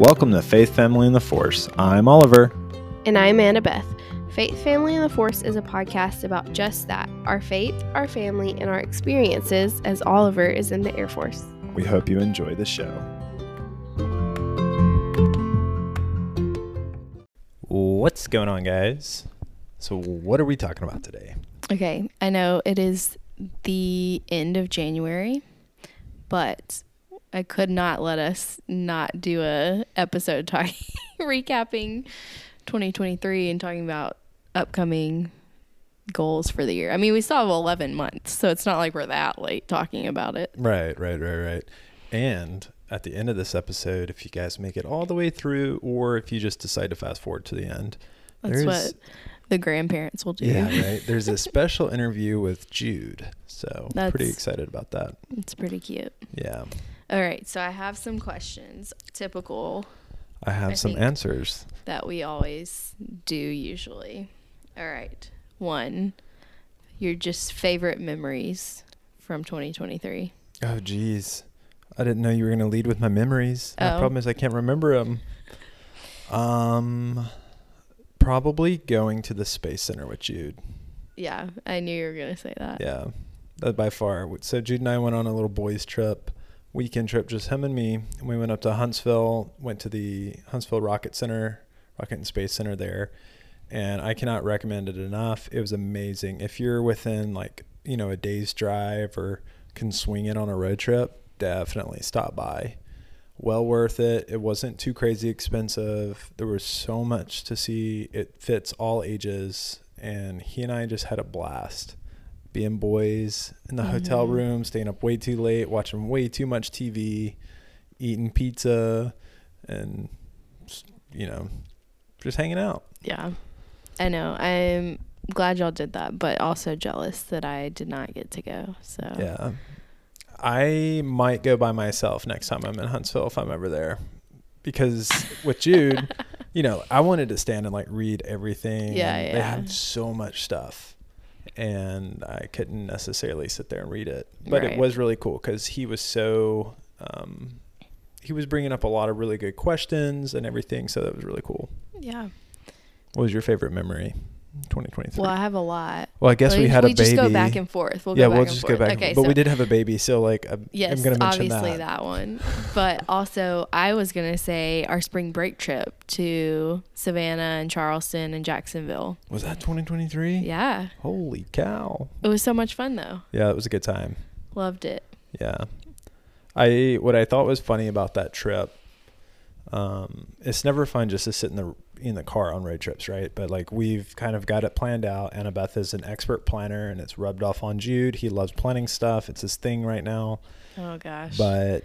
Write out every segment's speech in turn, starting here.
Welcome to Faith, Family, and the Force. I'm Oliver. And I'm Annabeth. Faith, Family, and the Force is a podcast about just that our faith, our family, and our experiences as Oliver is in the Air Force. We hope you enjoy the show. What's going on, guys? So, what are we talking about today? Okay, I know it is the end of January, but I could not let us not do a episode talking recapping 2023 and talking about upcoming goals for the year. I mean, we still have 11 months, so it's not like we're that late talking about it. Right, right, right, right. And at the end of this episode, if you guys make it all the way through, or if you just decide to fast forward to the end, that's what the grandparents will do. Yeah, right. There's a special interview with Jude, so that's, pretty excited about that. It's pretty cute. Yeah. All right, so I have some questions. Typical. I have I some answers that we always do usually. All right. One, your just favorite memories from 2023. Oh, geez. I didn't know you were going to lead with my memories. Oh. The problem is I can't remember them. Um, probably going to the Space Center with Jude. Yeah, I knew you were going to say that. Yeah, that by far. So Jude and I went on a little boys' trip weekend trip, just him and me. And we went up to Huntsville, went to the Huntsville Rocket Center, Rocket and Space Center there. And I cannot recommend it enough. It was amazing. If you're within like, you know, a day's drive or can swing it on a road trip, definitely stop by. Well worth it. It wasn't too crazy expensive. There was so much to see. It fits all ages. And he and I just had a blast being boys in the mm-hmm. hotel room, staying up way too late, watching way too much TV, eating pizza, and you know, just hanging out. Yeah, I know. I'm glad y'all did that, but also jealous that I did not get to go. So yeah, I might go by myself next time I'm in Huntsville if I'm ever there, because with Jude, you know, I wanted to stand and like read everything. Yeah, yeah. They had so much stuff and I couldn't necessarily sit there and read it. But right. it was really cool because he was so um, he was bringing up a lot of really good questions and everything. So that was really cool. Yeah. What was your favorite memory? 2023. Well, I have a lot. Well, I guess we, we had a we baby. We just go back and forth. We'll yeah, go we'll just go back. Okay, but so we did have a baby, so like I'm, yes, I'm going to mention obviously that. that one. But also, I was going to say our spring break trip to Savannah and Charleston and Jacksonville. Was that 2023? Yeah. Holy cow! It was so much fun though. Yeah, it was a good time. Loved it. Yeah, I what I thought was funny about that trip. Um, it's never fun just to sit in the in the car on road trips, right? But like we've kind of got it planned out. Annabeth is an expert planner, and it's rubbed off on Jude. He loves planning stuff. It's his thing right now. Oh gosh. But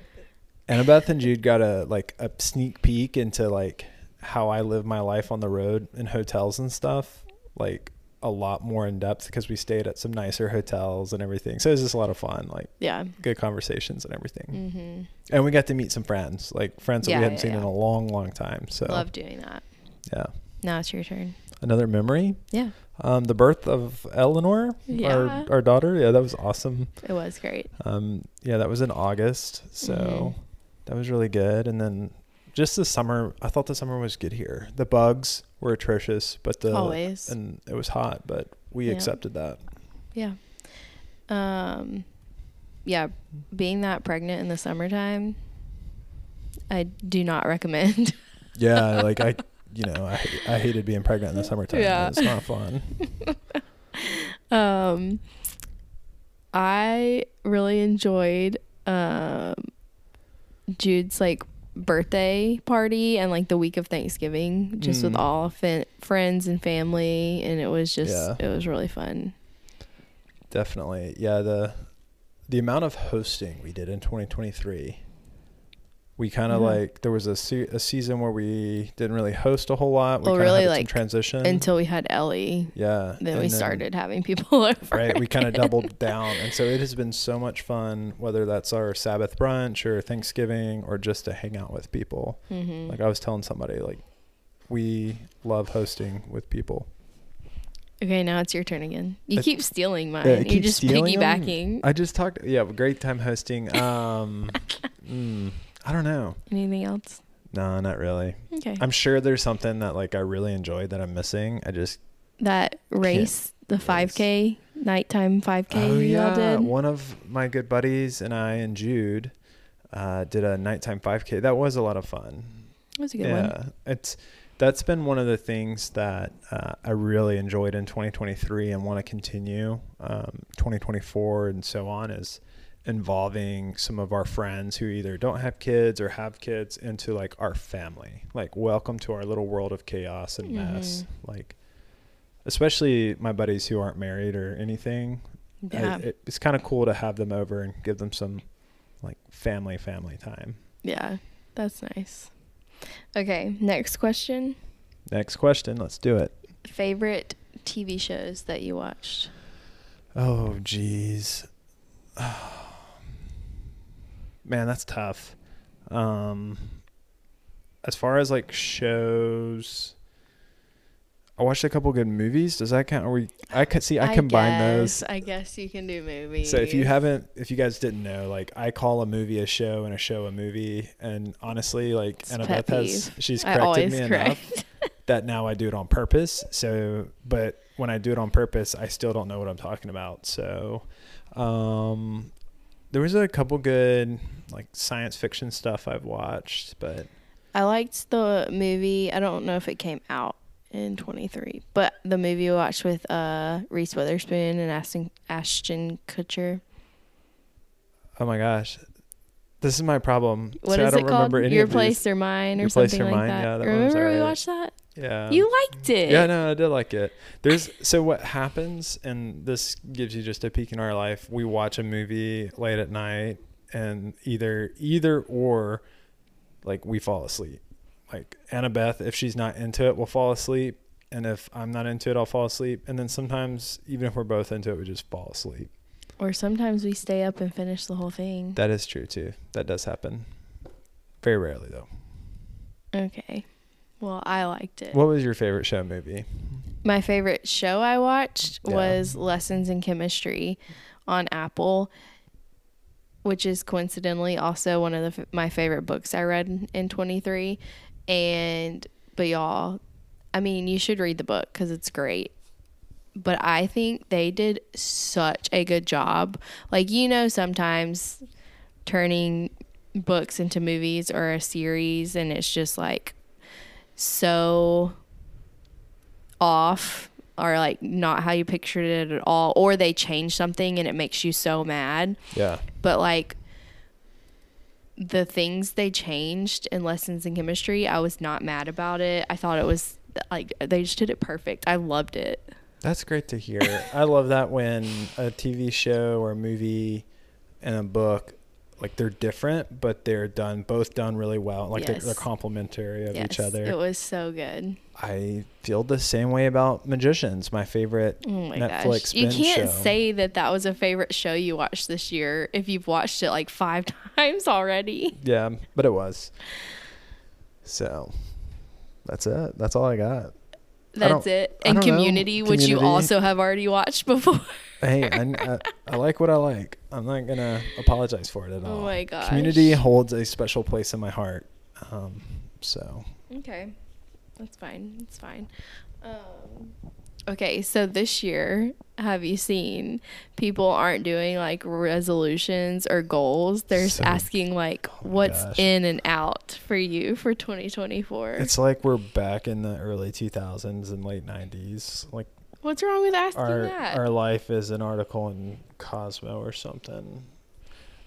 Annabeth and Jude got a like a sneak peek into like how I live my life on the road in hotels and stuff. Like a lot more in depth because we stayed at some nicer hotels and everything. So it was just a lot of fun, like yeah, good conversations and everything. Mm-hmm. And we got to meet some friends, like friends that yeah, we hadn't yeah, seen yeah. in a long, long time. So love doing that. Yeah. Now it's your turn. Another memory. Yeah. Um, the birth of Eleanor, yeah. our our daughter. Yeah, that was awesome. It was great. Um, yeah, that was in August, so mm-hmm. that was really good. And then just the summer, I thought the summer was good here. The bugs were atrocious, but the always and it was hot, but we yeah. accepted that. Yeah. Um, yeah, being that pregnant in the summertime, I do not recommend. yeah, like I you know, I I hated being pregnant in the summertime. Yeah. It's not fun. um, I really enjoyed um Jude's like birthday party and like the week of Thanksgiving, just mm. with all fin- friends and family, and it was just yeah. it was really fun. Definitely, yeah. the The amount of hosting we did in 2023 we kind of mm-hmm. like there was a, se- a season where we didn't really host a whole lot. We well, really like transition until we had Ellie. Yeah, then we then, started having people over. Right, we kind of doubled down, and so it has been so much fun. Whether that's our Sabbath brunch or Thanksgiving or just to hang out with people. Mm-hmm. Like I was telling somebody, like we love hosting with people. Okay, now it's your turn again. You I, keep stealing mine. Yeah, you just piggybacking. Them. I just talked. Yeah, great time hosting. Um, mm, I don't know. Anything else? No, not really. Okay. I'm sure there's something that like I really enjoyed that I'm missing. I just that race, the 5K, nighttime 5K oh y'all yeah, did. one of my good buddies and I and Jude uh, did a nighttime 5K. That was a lot of fun. That was a good yeah, one. Yeah, it's that's been one of the things that uh, I really enjoyed in 2023 and want to continue um, 2024 and so on is involving some of our friends who either don't have kids or have kids into like our family. Like welcome to our little world of chaos and mess. Mm-hmm. Like especially my buddies who aren't married or anything. Yeah. it, it's kind of cool to have them over and give them some like family family time. yeah. That's nice. Okay. Next question. Next question, let's do it. Favorite TV shows that you watched? Oh, geez. Man, that's tough. Um, as far as like shows, I watched a couple good movies. Does that count? Are we? I could see. I, combine those. I guess you can do movies. So if you haven't, if you guys didn't know, like I call a movie a show and a show a movie, and honestly, like It's Annabeth has, she's corrected me correct. enough that now I do it on purpose. So, but when I do it on purpose, I still don't know what I'm talking about. So, um, there was a couple good like science fiction stuff I've watched, but I liked the movie. I don't know if it came out in 23, but the movie we watched with uh, Reese Witherspoon and Ashton, Ashton Kutcher. oh my gosh, this is my problem. What so is it called? Your Place these. or Mine or Your Place something or like Mine, that. yeah, that Remember we watched that? Yeah, you liked it. Yeah, no, I did like it. There's so what happens, and this gives you just a peek in our life. We watch a movie late at night, and either either or, like we fall asleep. Like Annabeth, if she's not into it, will fall asleep, and if I'm not into it, I'll fall asleep. And then sometimes, even if we're both into it, we just fall asleep. Or sometimes we stay up and finish the whole thing. That is true too. That does happen. Very rarely though. Okay. Well, I liked it. What was your favorite show movie? My favorite show I watched Yeah. was Lessons in Chemistry on Apple, which is coincidentally also one of the, f- my favorite books I read in, in 23. And, but y'all, I mean, you should read the book because it's great. But I think they did such a good job. Like, you know, sometimes turning books into movies or a series, and it's just like so off or like not how you pictured it at all or they change something and it makes you so mad Yeah. but like the things they changed in lessons in chemistry i was not mad about it i thought it was like they just did it perfect i loved it That's great to hear. I love that when a TV show or a movie and a book, like they're different, but they're done both done really well. Like they're, Yes. they're complementary of each Yes, other. it was so good I feel the same way about Magicians, my favorite. oh my Netflix gosh you can't show. say that that was a favorite show you watched this year if you've watched it like five times already Yeah, but it was. So that's it. That's all I got. That's it and don't community which you Community. also have already watched before Hey, I, I, I like what I like. I'm not gonna apologize for it at all. Oh my gosh. Community holds a special place in my heart. Um, so Okay, that's fine. That's fine. Um, okay, so this year, have you seen people aren't doing like resolutions or goals? They're So- asking like, oh what's gosh. in and out for you for 2024? it's like we're back in the early 2000s and late 90s. Like what's wrong with asking our that? our life is an article in Cosmo or something.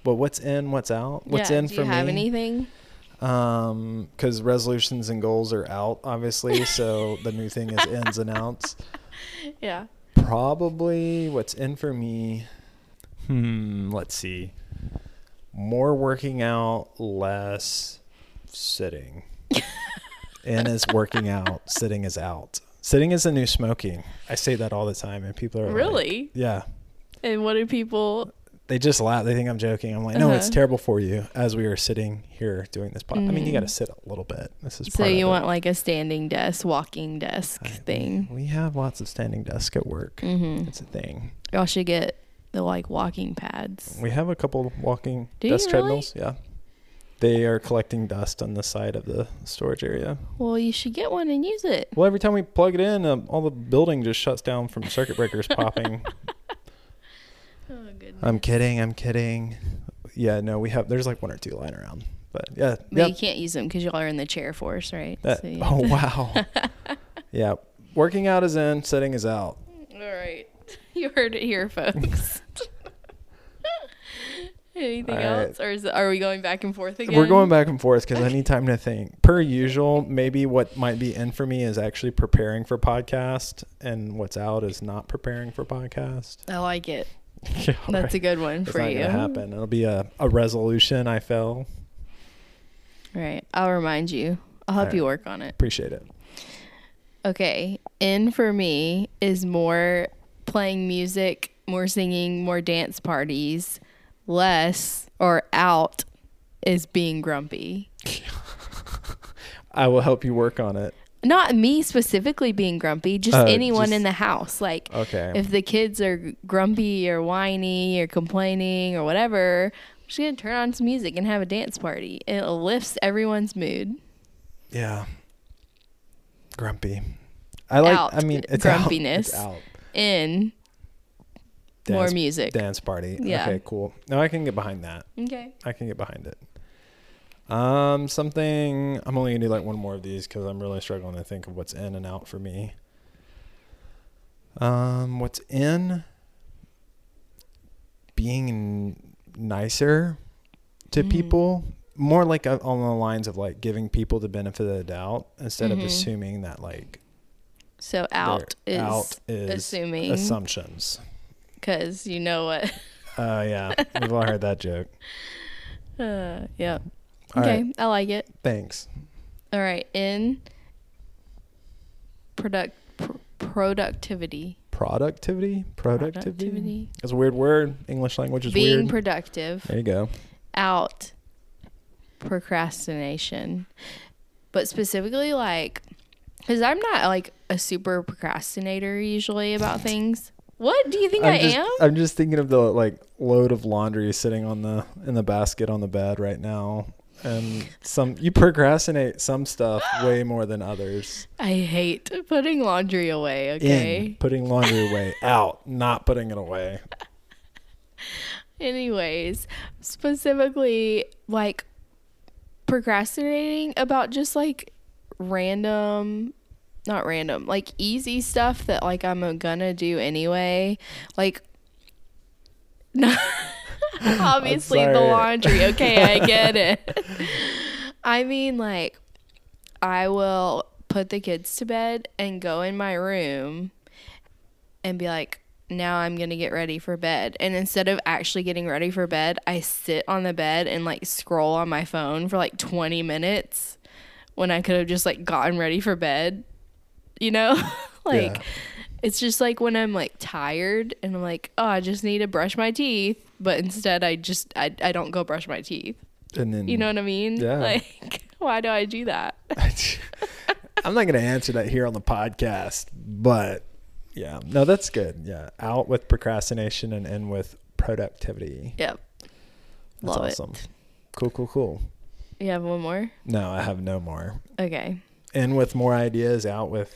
But what's in, what's out? What's yeah, in do for you have me? anything? Um, because resolutions and goals are out, obviously. so the new thing is ins and outs. Yeah. Probably what's in for me. Hmm. Let's see. More working out, less sitting. in is working out, sitting is out. Sitting is the new smoking. I say that all the time, and people are like- Really? yeah. And what do people? They just laugh. They think I'm joking. I'm like, no, it's Uh-huh. terrible for you. As we are sitting here doing this pod, I mean, you got to sit a little bit. This is So you want it. like a standing desk, walking desk I- thing? We have lots of standing desks at work. Mm-hmm. It's a thing. Y'all should get the like walking pads. We have a couple walking Do desk really? treadmills. Yeah. They are collecting dust on the side of the storage area. Well, you should get one and use it. Well, every time we plug it in, um, all the building just shuts down from circuit breakers popping. Oh. I'm kidding. I'm kidding. Yeah, no, we have. There's like one or two lying around, but yeah, But yeah. you can't use them because y'all are in the chair force, right? That, So oh wow. yeah, working out is in, sitting is out. All right. You heard it here, folks. Anything right. else, or is, are we going back and forth again? We're going back and forth because I need time to think. Per usual, maybe what might be in for me is actually preparing for podcast, and what's out is not preparing for podcast. I like it. Yeah, That's right. a good one It's for not you. happen. It'll be a, a resolution I fell. All right. I'll remind you. I'll help All you work on it. Appreciate it. Okay. In for me is more playing music, more singing, more dance parties. Less or out is being grumpy. I will help you work on it. Not me specifically being grumpy, just Uh, anyone just- in the house. Like Okay. if the kids are grumpy or whiny or complaining or whatever, I'm just gonna turn on some music and have a dance party. It lifts everyone's mood. yeah. Grumpy. I like. Out. I mean, it's Grumpiness. Out. It's out. In more Dance- music. Dance party. Yeah. Okay. Cool. No, I can get behind that. Okay. I can get behind it. Um, something. I'm only gonna do like one more of these because I'm really struggling to think of what's in and out for me. Um, what's in? Being nicer to Mhm. people, more like on the lines of like giving people the benefit of the doubt instead of Mhm. assuming that like So out is out is assuming assumptions. because you know what. Uh, yeah, we've all heard that joke. Uh, yeah. All okay, right, I like it. thanks. All right, in product pr- productivity. Productivity, productivity. Productivity. It's a weird word. English language is Being weird. productive. there you go. Out procrastination. But specifically like cuz I'm not like a super procrastinator usually about things. What do you think I I'm just, am? I'm just thinking of the like load of laundry sitting on the in the basket on the bed right now, and some you procrastinate some stuff way more than others. I hate putting laundry away, okay? In putting laundry away, out not putting it away. Anyways, specifically like procrastinating about just like random not random, like easy stuff that like I'm gonna do anyway. Like obviously the laundry. Okay, I get it. I mean like I will put the kids to bed and go in my room and be like, now I'm going to get ready for bed. And instead of actually getting ready for bed, I sit on the bed and like scroll on my phone for like 20 minutes when I could have just like gotten ready for bed. You know? like Yeah. It's just like when I'm like tired and I'm like, "Oh, I just need to brush my teeth." But instead I just I I don't go brush my teeth. And then You know what I mean? Yeah. Like why do I do that? I'm not going to answer that here on the podcast, but yeah, no, that's good. Yeah, out with procrastination and in with productivity. Yep. That's Love awesome. it. Cool, cool, cool. You have one more? No, I have no more. Okay. In with more ideas, out with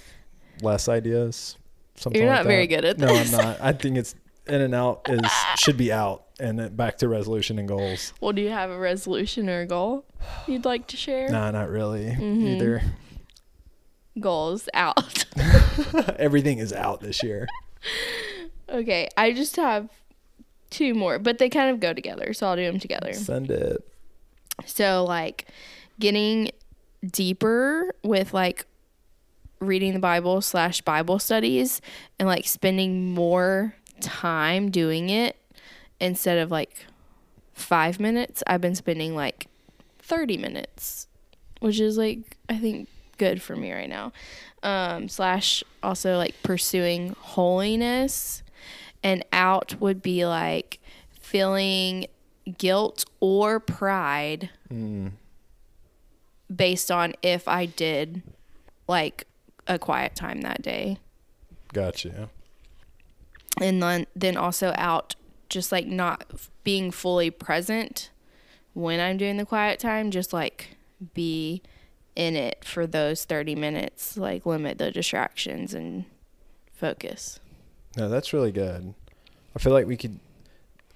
less ideas. Something You're like not very good at this. No. I'm not. I think it's in and out is should be out, and then back to resolution and goals. Well, do you have a resolution or a goal you'd like to share? Nah, not really Mhm. either. Goals out. Everything is out this year. okay, I just have two more, but they kind of go together, so I'll do them together. Send it. So, like, getting deeper with like reading the Bible slash Bible studies and like spending more time doing it instead of like five minutes. I've been spending like 30 minutes, which is like, I think, good for me right now. Um, slash also like pursuing holiness. And out would be like feeling guilt or pride Mm, based on if I did like a quiet time that day. Gotcha. And then then also out just like not being fully present when I'm doing the quiet time, just like be in it for those 30 minutes, like limit the distractions and focus. No, that's really good. I feel like we could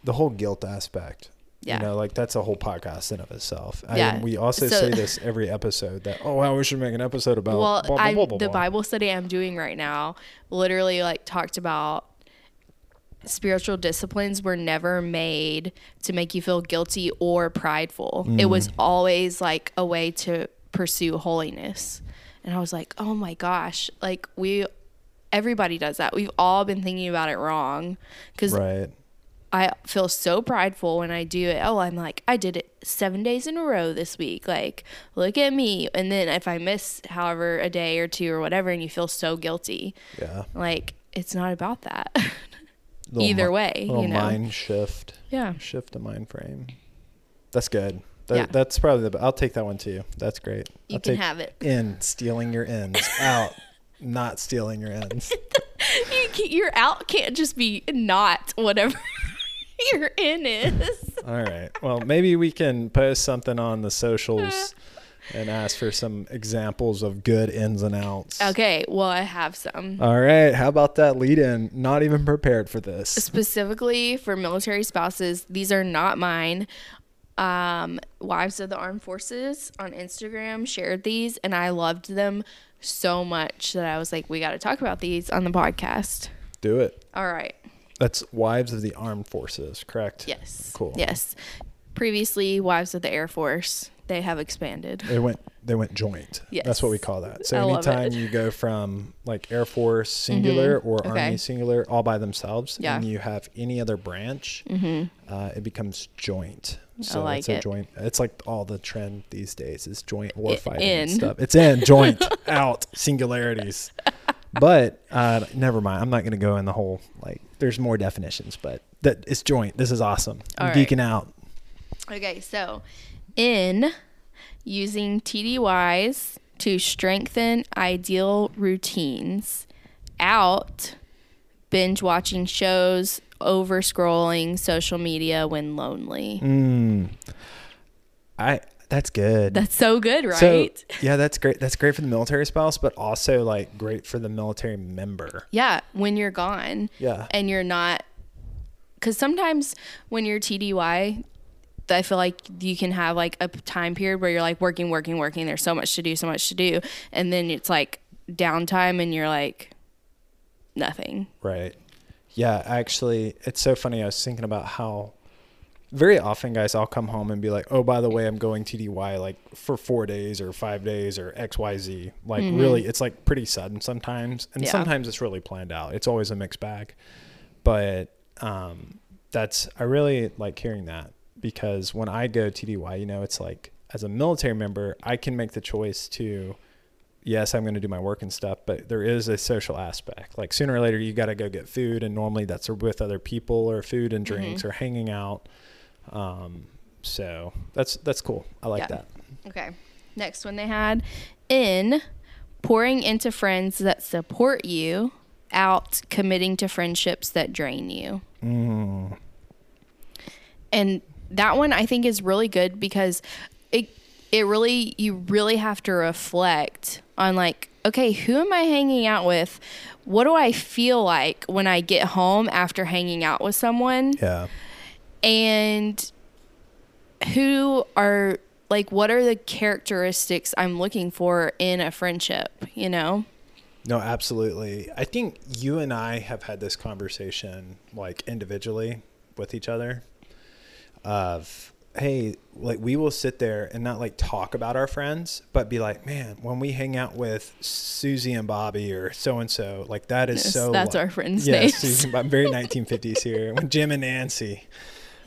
the whole guilt aspect. Yeah. You know, like that's a whole podcast in of itself. Yeah. And we also So- say this every episode that oh wow, we should make an episode about well, blah, blah, I blah, blah, the. Bible study I'm doing right now literally like talked about spiritual disciplines were never made to make you feel guilty or prideful. It mm. was always like a way to pursue holiness. And I was like, "Oh my gosh, like we everybody does that. We've all been thinking about it wrong cuz Right. I feel so prideful when I do it. Oh, I'm like, I did it seven days in a row this week. Like, look at me. And then if I miss, however, a day or two or whatever, and you feel so guilty, Yeah. like, it's not about that. Either mi- way, you know? mind shift. yeah. Shift the mind frame. That's good. That, Yeah. That's probably the. I'll take that one too. That's great. You I'll can take have it. in stealing your ends out, not stealing your ends. You your out can't just be not whatever your in is. All right. Well, maybe we can post something on the socials and ask for some examples of good ins and outs. Okay, well, I have some. All right. How about that lead in? Not even prepared for this. specifically for military spouses. These are not mine. Um, Wives of the Armed Forces on Instagram shared these, and I loved them so much that I was like, we got to talk about these on the podcast. Do it. All right. That's Wives of the Armed Forces, correct? Yes. Cool. Yes. Previously, Wives of the Air Force. They have expanded. They went they went joint. Yes. That's what we call that. So I anytime you go from like Air Force singular or Okay. Army singular all by themselves Yeah. and you have any other branch, uh, it becomes joint. So like it's a it. joint. It's like all the trend these days is joint war fighting and stuff. It's in joint out singularities. But uh, never mind. I'm not going to go in the whole like. There's more definitions, but that it's joint. This is awesome. I'm right. geeking out. Okay, so in using TDYs to strengthen ideal routines, out binge watching shows, over scrolling social media when lonely. Mm. I. That's good. That's so good, right? So yeah, that's great. That's great for the military spouse, but also like great for the military member. yeah, when you're gone Yeah. and you're not cuz sometimes when you're TDY I feel like you can have like a time period where you're like working, working, working. There's so much to do, so much to do, and then it's like downtime, and you're like nothing. Right. Yeah, actually, it's so funny. I was thinking about how very often, guys, I'll come home and be like, "Oh, by the way, I'm going TDY like for four days or five days or X, Y, Z." Like, really, it's like pretty sudden sometimes, and Yeah. sometimes it's really planned out. It's always a mixed bag, but um, that's I really like hearing that because when I go TDY, you know, it's like as a military member, I can make the choice to yes, I'm going to do my work and stuff, but there is a social aspect. Like sooner or later, you got to go get food, and normally that's with other people or food and drinks or hanging out. Um, so that's that's cool. I like Yeah. that. Okay. Next one they had in pouring into friends that support you, out committing to friendships that drain you. Mm, And that one I think is really good because it it really you really have to reflect on like okay, who am I hanging out with? What do I feel like when I get home after hanging out with someone? yeah. And who are like what are the characteristics I'm looking for in a friendship, you know? No, absolutely. I think you and I have had this conversation like individually with each other of hey, like we will sit there and not like talk about our friends, but be like, man, when we hang out with Susie and Bobby or so and so, like that is Yes, so that's li- our friends' yeah. Susie very 1950s here. When Jim and Nancy,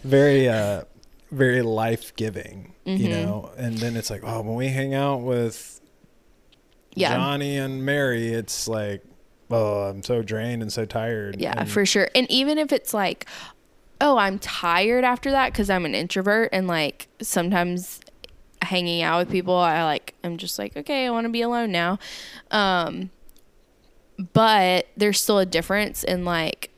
very uh very life giving, you Mhm. know. And then it's like, oh, when we hang out with Yeah. Johnny and Mary, it's like, oh, I'm so drained and so tired. Yeah, And- for sure. And even if it's like, oh, I'm tired after that because I'm an introvert and like sometimes hanging out with people, I like, I'm just like, okay, I want to be alone now. Um, but there's still a difference in like,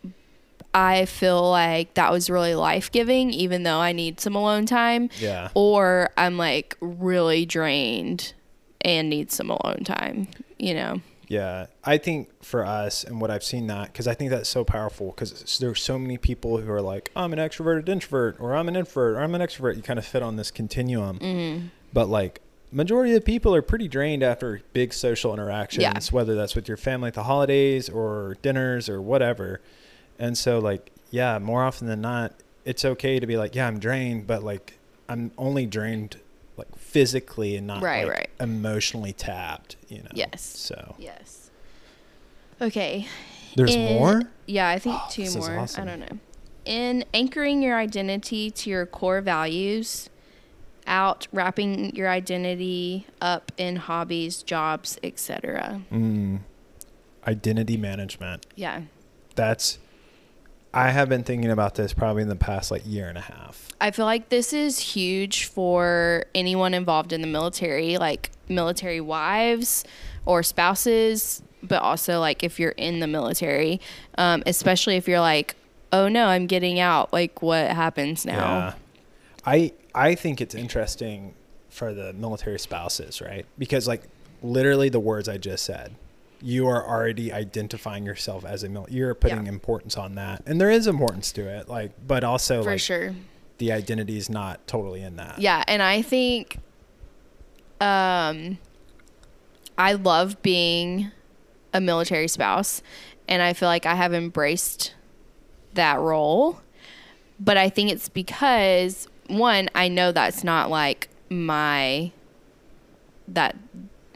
I feel like that was really life giving, even though I need some alone time. Yeah. Or I'm like really drained and need some alone time, you know? Yeah, I think for us and what I've seen that because I think that's so powerful because there's so many people who are like, I'm an extroverted introvert, or I'm an introvert, or I'm an extrovert. You kind of fit on this continuum, Mm-hmm. but like majority of people are pretty drained after big social interactions, Yeah. whether that's with your family at the holidays or dinners or whatever. And so, like, yeah, more often than not, it's okay to be like, yeah, I'm drained, but like, I'm only drained like physically and not Right, like, right. emotionally tapped. You know. Yes. So Yes. Okay. there's In- more. Yeah, I think Oh, two this is more. awesome. I don't know. In anchoring your identity to your core values, out wrapping your identity up in hobbies, jobs, etc. Mm. Identity management. Yeah. That's. I have been thinking about this probably in the past like year and a half. I feel like this is huge for anyone involved in the military, like military wives or spouses, but also like if you're in the military, um, especially if you're like, oh no, I'm getting out. Like, what happens now? Yeah. I I think it's interesting for the military spouses, right? Because like literally the words I just said, you are already identifying yourself as a mil- you're putting Yeah. importance on that. And there is importance to it, like but also For like sure. the identity is not totally in that. Yeah, and I think um I love being a military spouse and I feel like I have embraced that role. But I think it's because one, I know that's not like my that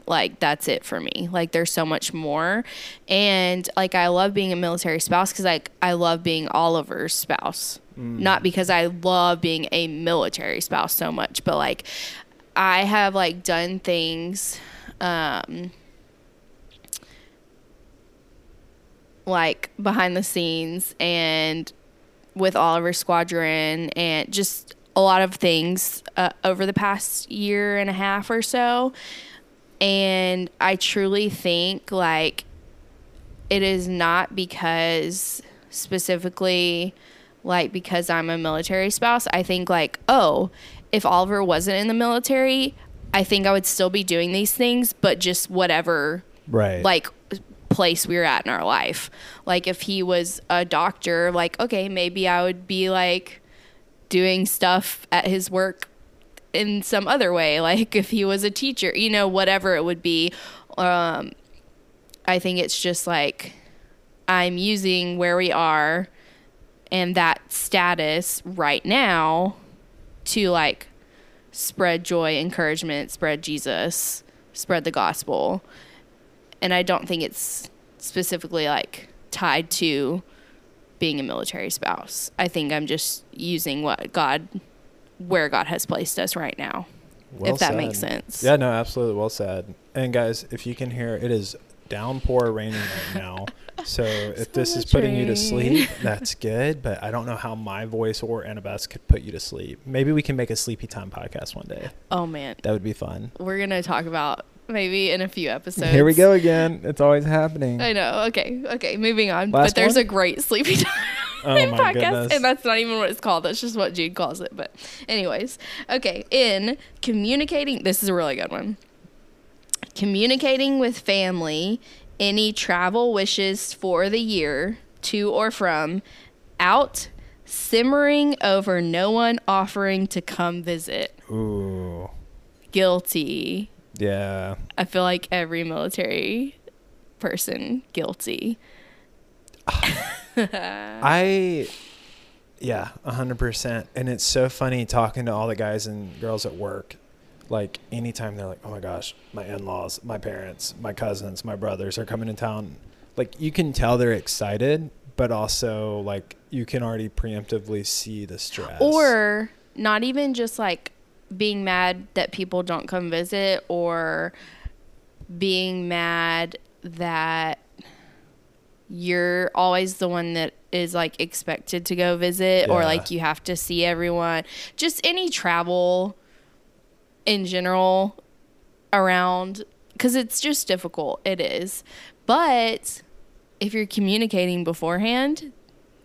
like that's it for me. Like there's so much more. And like I love being a military spouse cuz like I love being Oliver's spouse. Not because I love being a military spouse so much, but like I have like done things um like behind the scenes and with Oliver Squadron and just a lot of things uh, over the past year and a half or so. And I truly think like it is not because specifically like because I'm a military spouse. I think like, oh, if Oliver wasn't in the military, I think I would still be doing these things, but just whatever Right. like place we were at in our life. Like if he was a doctor, like okay, maybe I would be like doing stuff at his work in some other way. Like if he was a teacher, you know, whatever it would be. Um, I think it's just like I'm using where we are and that status right now to like spread joy, encouragement, spread Jesus, spread the gospel. And I don't think it's specifically like tied to being a military spouse. I think I'm just using what God where God has placed us right now. Well if that said. makes sense. Yeah, no, absolutely well said. And guys, if you can hear, it is downpour raining right now. So if So this is putting you to sleep, that's good. But I don't know how my voice or Annabeth's could put you to sleep. Maybe we can make a sleepy time podcast one day. Oh man. That would be fun. We're gonna talk about maybe in a few episodes. Here we go again. It's always happening. I know. Okay. Okay. Moving on. Last but there's one? a great sleepy time Oh podcast, goodness. and that's not even what it's called. That's just what Jude calls it. But, anyways, okay. In communicating, this is a really good one. Communicating with family, any travel wishes for the year to or from, out, simmering over no one offering to come visit. Ooh. Guilty. Yeah. I feel like every military person guilty. I yeah, a hundred percent. And it's so funny talking to all the guys and girls at work. Like anytime they're like, "Oh my gosh, my in-laws, my parents, my cousins, my brothers are coming in town," like you can tell they're excited, but also like you can already preemptively see the stress. Or not even just like being mad that people don't come visit or being mad that you're always the one that is like expected to go visit or like you have to see everyone. Just any travel in general around because it's just difficult. It is. But if you're communicating beforehand,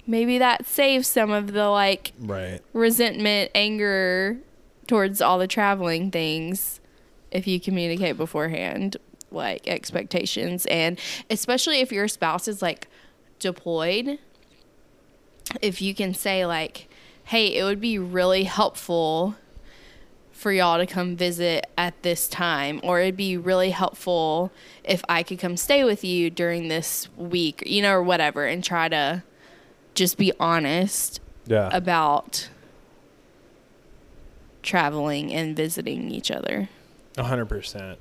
maybe that saves some of the like Right. resentment, anger towards all the traveling things if you communicate beforehand, like expectations. And especially if your spouse is like deployed, if you can say, like, hey, it would be really helpful for y'all to come visit at this time, or it'd be really helpful if I could come stay with you during this week, you know, or whatever, and try to just be honest Yeah. about traveling and visiting each other. A hundred percent.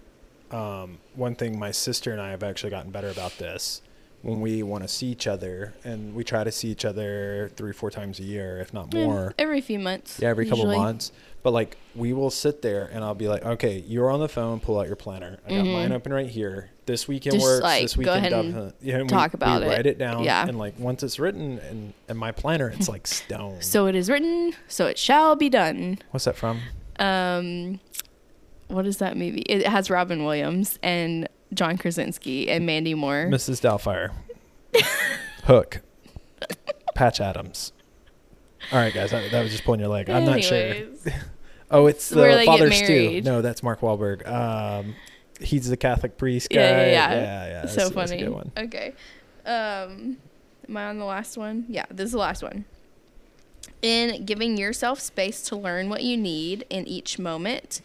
Um, one thing my sister and I have actually gotten better about this. When we want to see each other, and we try to see each other three, four times a year, if not Yeah, more. every few months. Yeah, every couple usually. months. But like we will sit there and I'll be like, okay, you're on the phone, pull out your planner. I got mine open right here. This weekend Mm-hmm. Just, works. like, this go weekend ahead and. Yeah, and talk we, about we it. Write it down. Yeah. And like once it's written in, in my planner, it's like stone. So it is written, so it shall be done. What's that from? Um, what is that movie? It has Robin Williams and John Krasinski and Mandy Moore. Mrs. Doubtfire. Hook. Patch Adams. All right, guys, that, that was just pulling your leg. I'm not sure. Anyways. Oh, it's the Where they get Father Stu. married. No, that's Mark Wahlberg. Um, he's the Catholic priest guy. Yeah, yeah, yeah. so that's- that's a funny. good one. Okay. Um, am I on the last one? Yeah, this is the last one. In giving yourself space to learn what you need in each moment,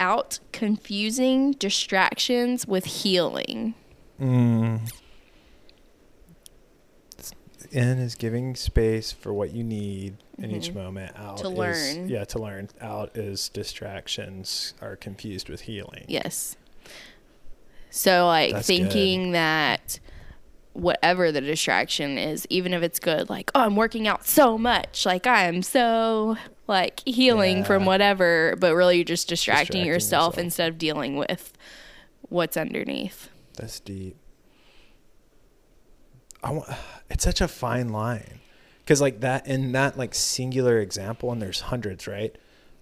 out confusing distractions with healing. Mm. In is giving space for what you need in each moment. Out Mm-hmm. To is- learn. yeah, to learn. Out is distractions are confused with healing. Yes. So like That's thinking that whatever the distraction is, even if it's good, like, oh, I'm working out so much, like I am so like healing from whatever, but really you're just distracting, Distracting yourself, yourself. instead of dealing with what's underneath. That's deep. I want, it's such a fine line. Cause like that in that like singular example, and there's hundreds, right?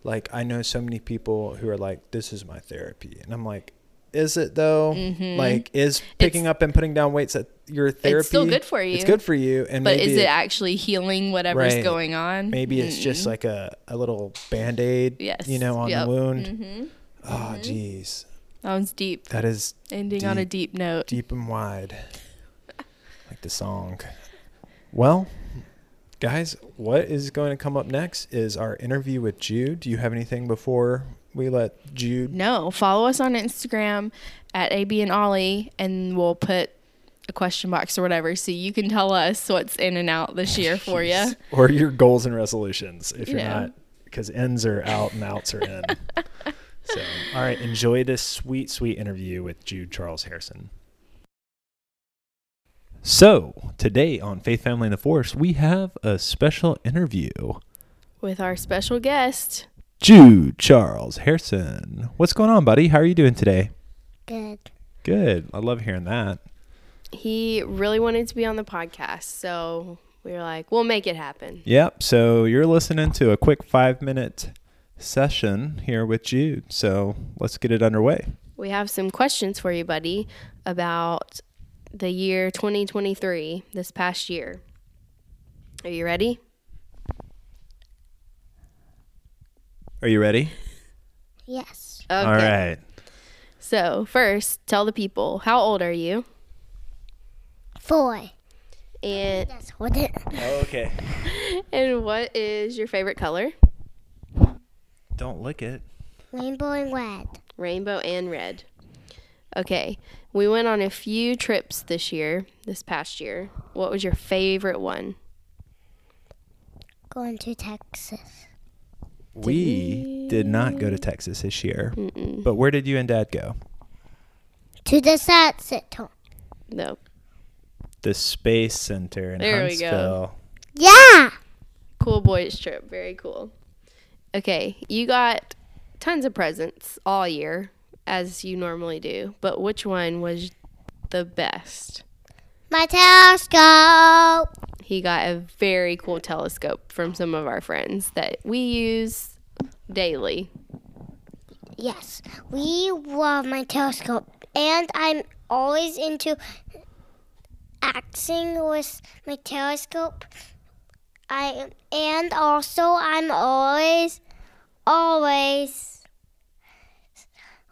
Like I know so many people who are like, "This is my therapy," and I'm like, "Is it though? Like, is picking up and putting down weights at your therapy? Mm-hmm. It's still good for you. It's good for you, and But is it actually healing whatever's Right. going on? maybe it's just like a, a little band aid, Yes. you know, on Yep. the wound. Mm-hmm. Oh, jeez, That one's deep. that is Ending on a deep. deep note. deep and wide, like the song. Well, guys, what is going to come up next is our interview with Jude. Do you have anything before we let Jude? No, follow us on Instagram at AB and Ollie, and we'll put a question box or whatever, so you can tell us what's in and out this year for you. Or your goals and resolutions if you're Yeah. not, because ins are out and outs are in. so, all right, enjoy this sweet, sweet interview with Jude Charles Harrison. So, today on Faith, Family, and the Force, we have a special interview. With our special guest, Jude Charles Harrison. What's going on, buddy? How are you doing today? Good. Good. I love hearing that. He really wanted to be on the podcast, so we were like, we'll make it happen. Yep. So you're listening to a quick five minute session here with Jude. So let's get it underway. We have some questions for you, buddy, about the year 2023, this past year. Are you ready? Are you ready? Yes. All right. So, first, tell the people, how old are you? Four. And That's what it. Oh, okay. and what is your favorite color? Don't lick it. Rainbow and red. Rainbow and red. Okay. We went on a few trips this year, this past year. What was your favorite one? Going to Texas. We did not go to Texas this year. But where did you and dad go? To the sunset home. No. The Space Center in There we go. Yeah. Cool boys trip. Very cool. Okay. You got tons of presents all year, as you normally do. But which one was the best? My telescope. He got a very cool telescope from some of our friends that we use daily. Yes. We love my telescope. And I'm always into acting with my telescope I and also I'm always always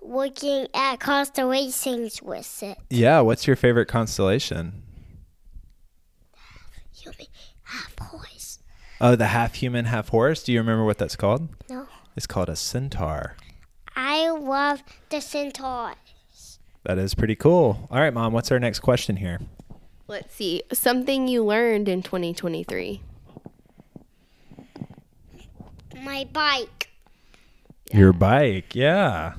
looking at constellations with it. Yeah. What's your favorite constellation? You mean half voice? Oh, the half human, half horse. Do you remember what that's called? No. It's called a centaur. I love the centaur. That is pretty cool. All right, mom. What's our next question here? Let's see. Something you learned in 2023. My bike. Your bike, yeah.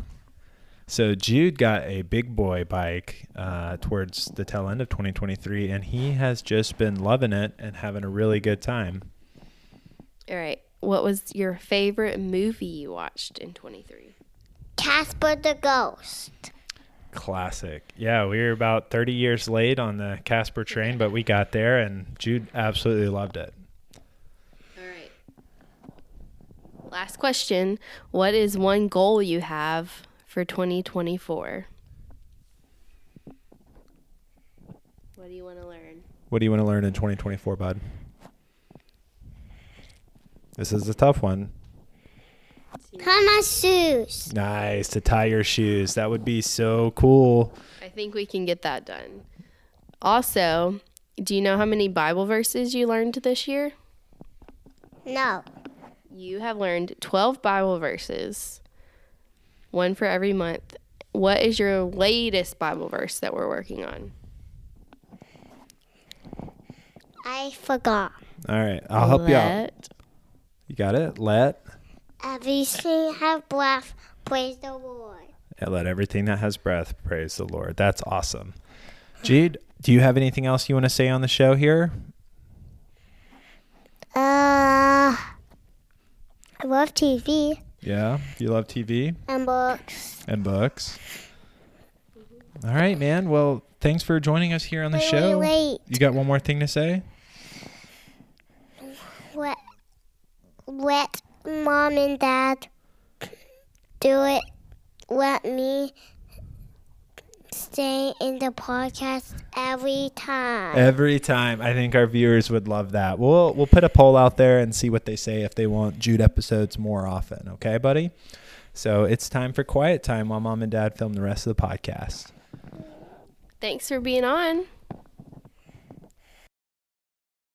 So Jude got a big boy bike uh, towards the tail end of 2023, and he has just been loving it and having a really good time. All right. What was your favorite movie you watched in 23? Casper the Ghost. Classic. Yeah, we were about 30 years late on the Casper train, but we got there, and Jude absolutely loved it. All right. Last question. What is one goal you have for 2024? What do you want to learn? What do you want to learn in 2024, bud? This is a tough one. Tie my shoes. Nice to tie your shoes. That would be so cool. I think we can get that done. Also, do you know how many Bible verses you learned this year? No. You have learned 12 Bible verses, one for every month. What is your latest Bible verse that we're working on? I forgot. All right, I'll help you out. You got it? Let Everything have breath. Praise the Lord. Yeah, let everything that has breath praise the Lord. That's awesome. Jude, do you have anything else you want to say on the show here? Uh, I love TV Yeah, you love TV and books. and books. All right, man. Well, thanks for joining us here on the Wait, show. wait, wait. You got one more thing to say? Let, let mom and dad do it. Let me stay in the podcast every time. Every time. I think our viewers would love that. We'll we'll put a poll out there and see what they say if they want Jude episodes more often. Okay, buddy? So it's time for quiet time while mom and dad film the rest of the podcast. Thanks for being on.